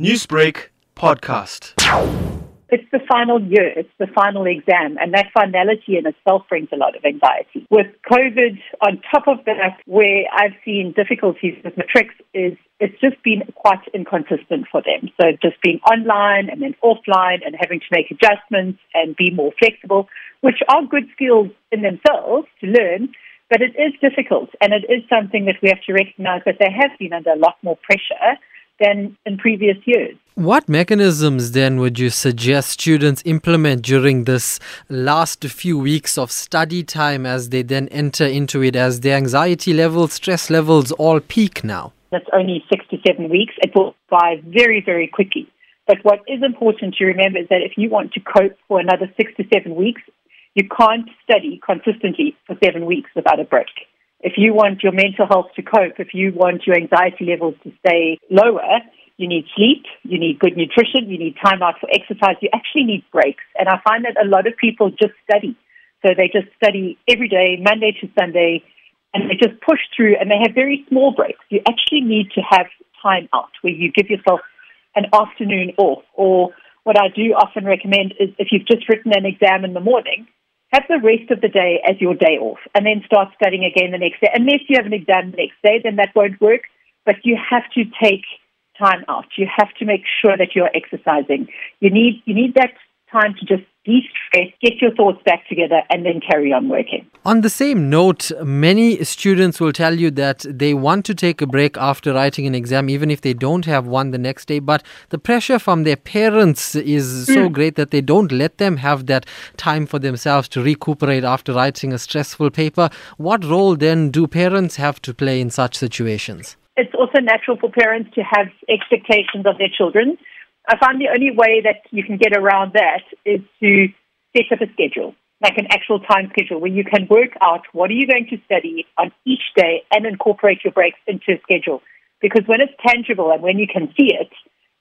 Newsbreak podcast. It's the final year, it's the final exam, and that finality in itself brings a lot of anxiety. With COVID on top of that, where I've seen difficulties with matrics is it's just been quite inconsistent for them. So just being online and then offline and having to make adjustments and be more flexible, which are good skills in themselves to learn, but it is difficult and it is something that we have to recognize that they have been under a lot more pressure than in previous years. What mechanisms then would you suggest students implement during this last few weeks of study time as they then enter into it as their anxiety levels, stress levels all peak now? That's only six to seven weeks. It will fly very, very quickly. But what is important to remember is that if you want to cope for another six to seven weeks, you can't study consistently for seven weeks without a break. If you want your mental health to cope, if you want your anxiety levels to stay lower, you need sleep, you need good nutrition, you need time out for exercise, you actually need breaks. And I find that a lot of people just study. So they just study every day, Monday to Sunday, and they just push through and they have very small breaks. You actually need to have time out where you give yourself an afternoon off. Or what I do often recommend is if you've just written an exam in the morning, have the rest of the day as your day off and then start studying again the next day. Unless you have an exam the next day, then that won't work. But you have to take time out. You have to make sure that you're exercising. You need you need that time to just de-stress, get your thoughts back together, and then carry on working. On the same note, many students will tell you that they want to take a break after writing an exam, even if they don't have one the next day. But the pressure from their parents is so mm. great that they don't let them have that time for themselves to recuperate after writing a stressful paper. What role then do parents have to play in such situations? It's also natural for parents to have expectations of their children. I find the only way that you can get around that is to set up a schedule, like an actual time schedule where you can work out what are you going to study on each day and incorporate your breaks into a schedule. Because when it's tangible and when you can see it,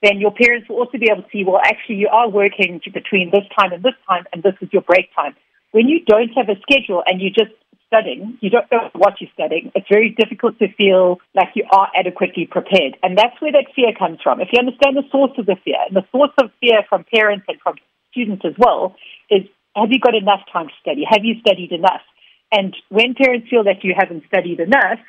then your parents will also be able to see, well, actually you are working between this time and this time and this is your break time. When you don't have a schedule and you just studying, you don't know what you're studying, it's very difficult to feel like you are adequately prepared. And that's where that fear comes from. If you understand the source of the fear, and the source of fear from parents and from students as well, is have you got enough time to study? Have you studied enough? And when parents feel that you haven't studied enough,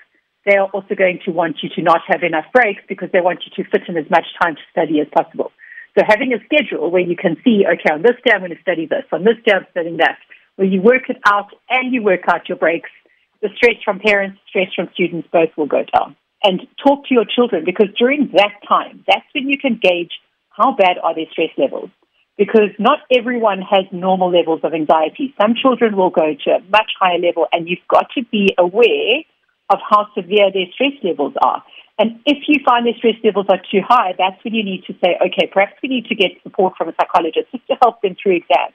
they are also going to want you to not have enough breaks because they want you to fit in as much time to study as possible. So having a schedule where you can see, okay, on this day I'm going to study this, on this day I'm studying that, where you work it out and you work out your breaks, the stress from parents, stress from students, both will go down. And talk to your children because during that time, that's when you can gauge how bad are their stress levels. Because not everyone has normal levels of anxiety. Some children will go to a much higher level, and you've got to be aware of how severe their stress levels are. And if you find their stress levels are too high, that's when you need to say, okay, perhaps we need to get support from a psychologist just to help them through exams.